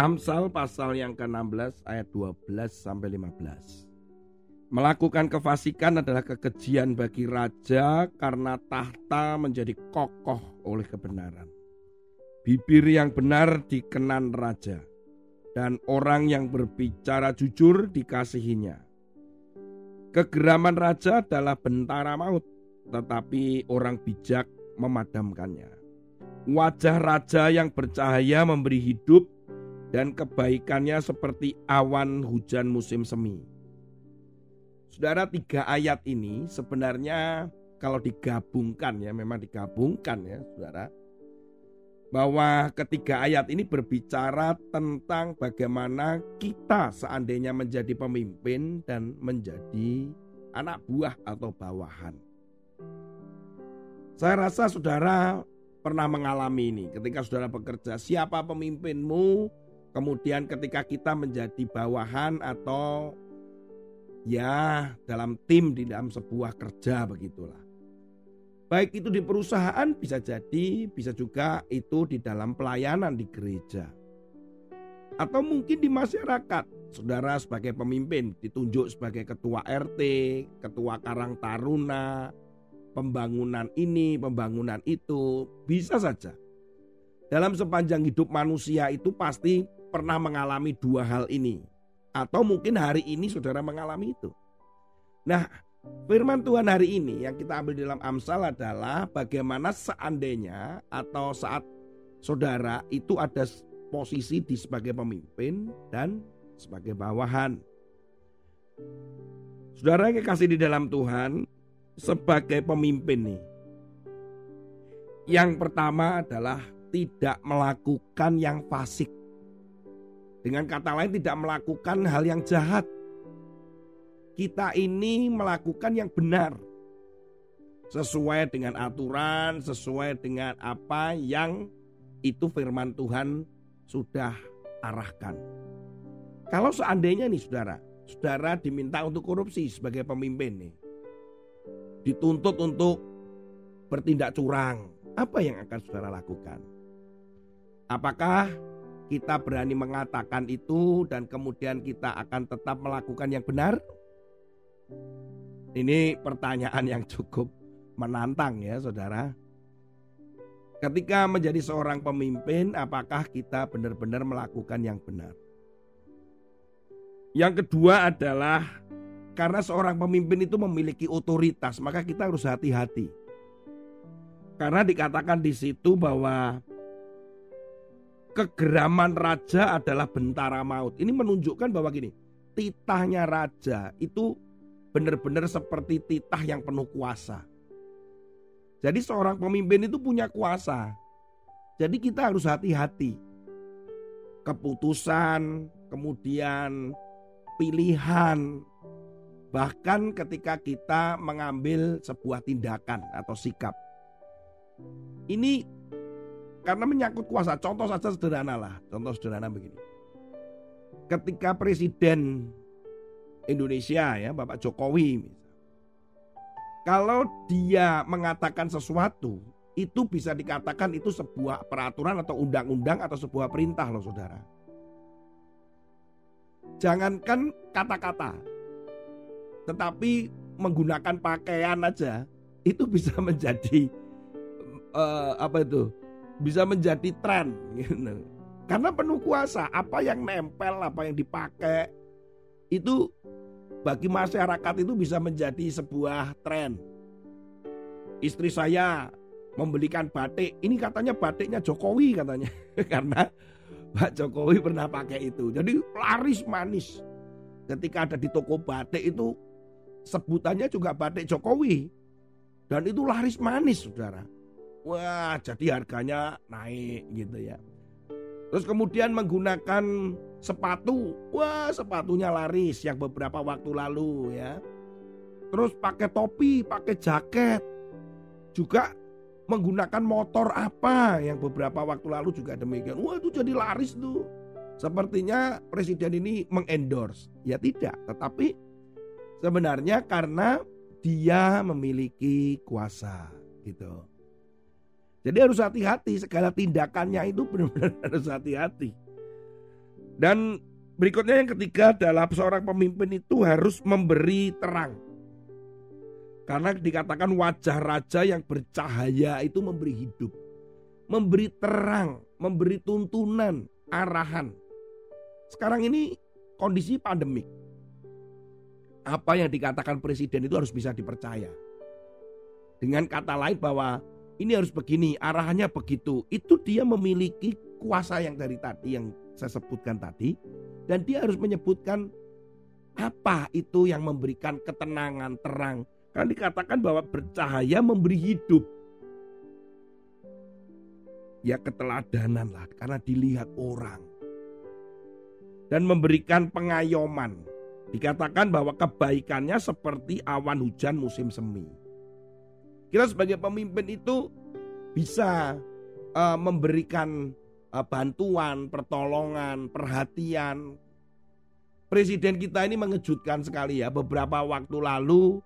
Amsal pasal yang ke-16 ayat 12 sampai 15. Melakukan kefasikan adalah kekejian bagi raja karena tahta menjadi kokoh oleh kebenaran. Bibir yang benar dikenan raja dan orang yang berbicara jujur dikasihinya. Kegeraman raja adalah bentara maut, tetapi orang bijak memadamkannya. Wajah raja yang bercahaya memberi hidup dan kebaikannya seperti awan hujan musim semi. Saudara tiga ayat ini sebenarnya kalau digabungkan ya memang digabungkan ya saudara bahwa ketiga ayat ini berbicara tentang bagaimana kita seandainya menjadi pemimpin dan menjadi anak buah atau bawahan. Saya rasa saudara pernah mengalami ini ketika saudara bekerja siapa pemimpinmu kemudian ketika kita menjadi bawahan atau ya dalam tim di dalam sebuah kerja begitulah. Baik itu di perusahaan bisa jadi, bisa juga itu di dalam pelayanan di gereja. Atau mungkin di masyarakat, saudara sebagai pemimpin ditunjuk sebagai ketua RT, ketua Karang Taruna, pembangunan ini, pembangunan itu, bisa saja. Dalam sepanjang hidup manusia itu pasti pernah mengalami dua hal ini. Atau mungkin hari ini saudara mengalami itu. Nah, firman Tuhan hari ini yang kita ambil dalam Amsal adalah bagaimana seandainya atau saat saudara itu ada posisi di sebagai pemimpin dan sebagai bawahan. Saudara yang kasih di dalam Tuhan sebagai pemimpin nih. Yang pertama adalah tidak melakukan yang fasik. Dengan kata lain tidak melakukan hal yang jahat. Kita ini melakukan yang benar. Sesuai dengan aturan, sesuai dengan apa yang itu firman Tuhan sudah arahkan. Kalau seandainya nih saudara, saudara diminta untuk korupsi sebagai pemimpin nih. Dituntut untuk bertindak curang. Apa yang akan saudara lakukan? Apakah kita berani mengatakan itu dan kemudian kita akan tetap melakukan yang benar? Ini pertanyaan yang cukup menantang ya saudara. Ketika menjadi seorang pemimpin, apakah kita benar-benar melakukan yang benar? Yang kedua adalah karena seorang pemimpin itu memiliki otoritas, maka kita harus hati-hati. Karena dikatakan di situ bahwa kegeraman raja adalah bentara maut. Ini menunjukkan bahwa gini, titahnya raja itu benar-benar seperti titah yang penuh kuasa. Jadi seorang pemimpin itu punya kuasa. Jadi kita harus hati-hati. Keputusan, kemudian pilihan, bahkan ketika kita mengambil sebuah tindakan atau sikap. Ini karena menyangkut kuasa. Contoh saja sederhana lah. Contoh sederhana begini. Ketika Presiden Indonesia ya Bapak Jokowi kalau dia mengatakan sesuatu itu bisa dikatakan itu sebuah peraturan atau undang-undang atau sebuah perintah loh saudara. Jangankan kata-kata, tetapi menggunakan pakaian aja itu bisa menjadi uh, apa itu bisa menjadi tren gitu. Karena penuh kuasa, apa yang nempel, apa yang dipakai itu bagi masyarakat itu bisa menjadi sebuah tren. Istri saya membelikan batik, ini katanya batiknya Jokowi katanya. Karena Pak Jokowi pernah pakai itu. Jadi laris manis. Ketika ada di toko batik itu sebutannya juga batik Jokowi. Dan itu laris manis, saudara. Wah, jadi harganya naik gitu ya. Terus kemudian menggunakan sepatu. Wah, sepatunya laris yang beberapa waktu lalu ya. Terus pakai topi, pakai jaket. Juga menggunakan motor apa yang beberapa waktu lalu juga demikian. Wah, itu jadi laris tuh. Sepertinya presiden ini mengendorse. Ya tidak, tetapi sebenarnya karena dia memiliki kuasa gitu. Jadi harus hati-hati segala tindakannya itu benar-benar harus hati-hati. Dan berikutnya yang ketiga adalah seorang pemimpin itu harus memberi terang. Karena dikatakan wajah raja yang bercahaya itu memberi hidup. Memberi terang, memberi tuntunan, arahan. Sekarang ini kondisi pandemik. Apa yang dikatakan presiden itu harus bisa dipercaya. Dengan kata lain bahwa ini harus begini, arahannya begitu. Itu dia memiliki kuasa yang dari tadi yang saya sebutkan tadi dan dia harus menyebutkan apa itu yang memberikan ketenangan, terang. Karena dikatakan bahwa bercahaya memberi hidup. Ya keteladanan lah karena dilihat orang. Dan memberikan pengayoman. Dikatakan bahwa kebaikannya seperti awan hujan musim semi. Kita sebagai pemimpin itu bisa uh, memberikan uh, bantuan, pertolongan, perhatian. Presiden kita ini mengejutkan sekali ya. Beberapa waktu lalu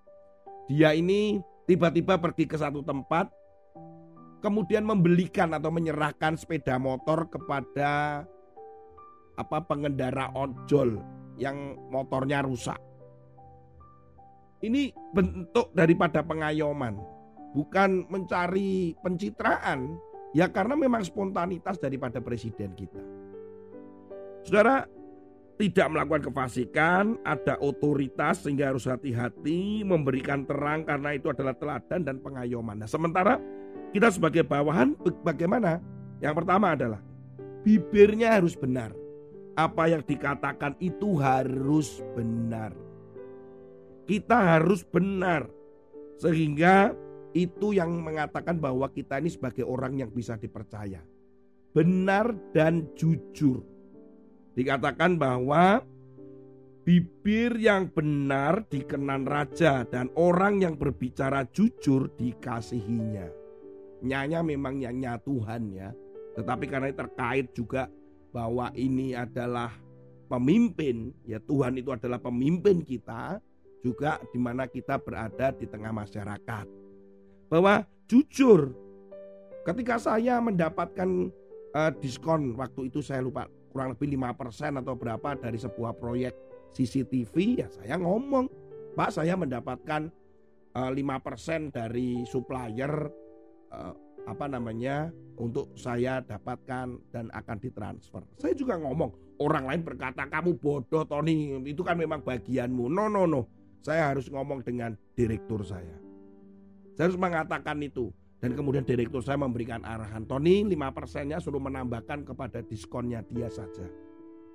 dia ini tiba-tiba pergi ke satu tempat kemudian membelikan atau menyerahkan sepeda motor kepada apa pengendara ojol yang motornya rusak. Ini bentuk daripada pengayoman, bukan mencari pencitraan, Ya karena memang spontanitas daripada presiden kita. Saudara, tidak melakukan kefasikan, ada otoritas sehingga harus hati-hati memberikan terang karena itu adalah teladan dan pengayoman. Nah, sementara kita sebagai bawahan bagaimana? Yang pertama adalah bibirnya harus benar. Apa yang dikatakan itu harus benar. Kita harus benar sehingga itu yang mengatakan bahwa kita ini sebagai orang yang bisa dipercaya. Benar dan jujur. Dikatakan bahwa bibir yang benar dikenan raja dan orang yang berbicara jujur dikasihinya. Nyanya memang nyanya Tuhan ya. Tetapi karena terkait juga bahwa ini adalah pemimpin, ya Tuhan itu adalah pemimpin kita, juga di mana kita berada di tengah masyarakat bahwa jujur ketika saya mendapatkan uh, diskon waktu itu saya lupa kurang lebih 5% atau berapa dari sebuah proyek CCTV ya saya ngomong Pak saya mendapatkan uh, eh, 5% dari supplier uh, apa namanya untuk saya dapatkan dan akan ditransfer. Saya juga ngomong orang lain berkata kamu bodoh Tony itu kan memang bagianmu. No no no. Saya harus ngomong dengan direktur saya. Saya harus mengatakan itu. Dan kemudian direktur saya memberikan arahan. Tony 5 persennya suruh menambahkan kepada diskonnya dia saja.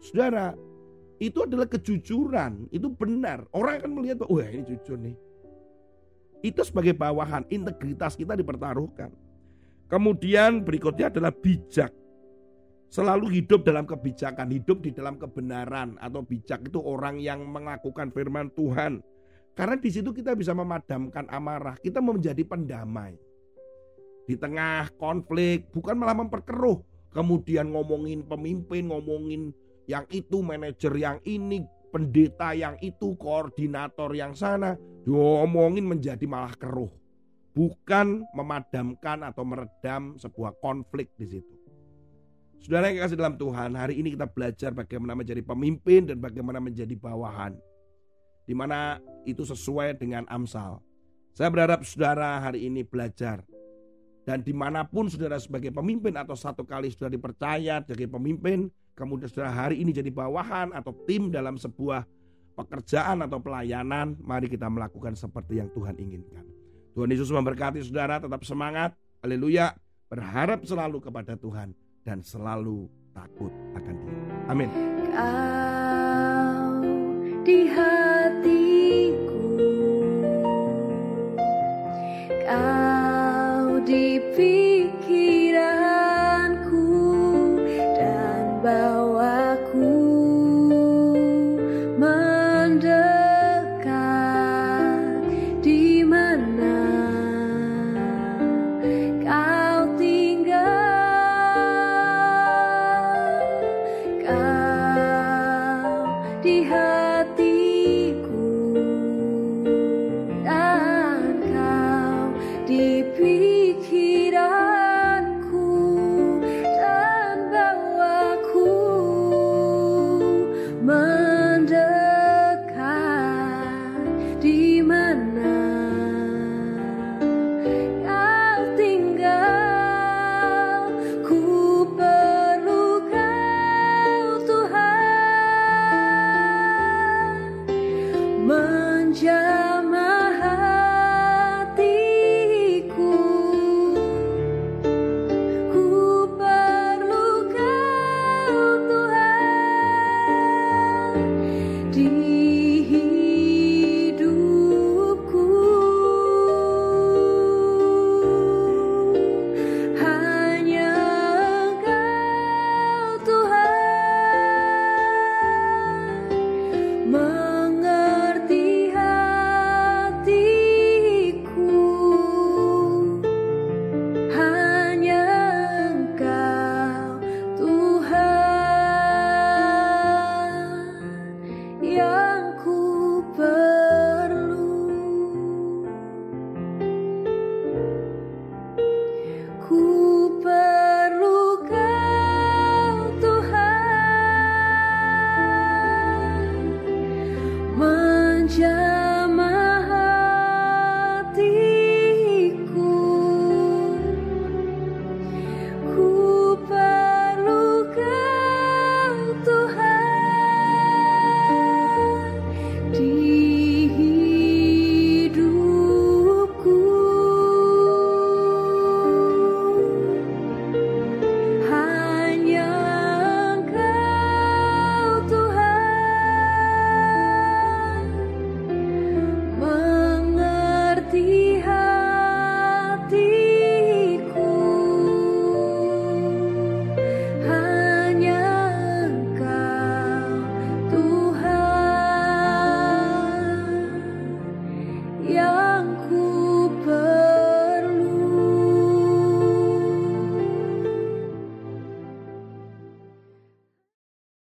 Saudara, itu adalah kejujuran. Itu benar. Orang akan melihat, wah ini jujur nih. Itu sebagai bawahan, integritas kita dipertaruhkan. Kemudian berikutnya adalah bijak. Selalu hidup dalam kebijakan, hidup di dalam kebenaran atau bijak itu orang yang melakukan firman Tuhan karena di situ kita bisa memadamkan amarah, kita menjadi pendamai. Di tengah konflik, bukan malah memperkeruh. Kemudian ngomongin pemimpin, ngomongin yang itu, manajer yang ini, pendeta yang itu, koordinator yang sana. Diomongin menjadi malah keruh. Bukan memadamkan atau meredam sebuah konflik di situ. Saudara yang kasih dalam Tuhan, hari ini kita belajar bagaimana menjadi pemimpin dan bagaimana menjadi bawahan di mana itu sesuai dengan Amsal. Saya berharap saudara hari ini belajar dan di mana pun saudara sebagai pemimpin atau satu kali saudara dipercaya sebagai pemimpin, kemudian saudara hari ini jadi bawahan atau tim dalam sebuah pekerjaan atau pelayanan, mari kita melakukan seperti yang Tuhan inginkan. Tuhan Yesus memberkati saudara, tetap semangat, haleluya, berharap selalu kepada Tuhan dan selalu takut akan Dia. Amin di menjamah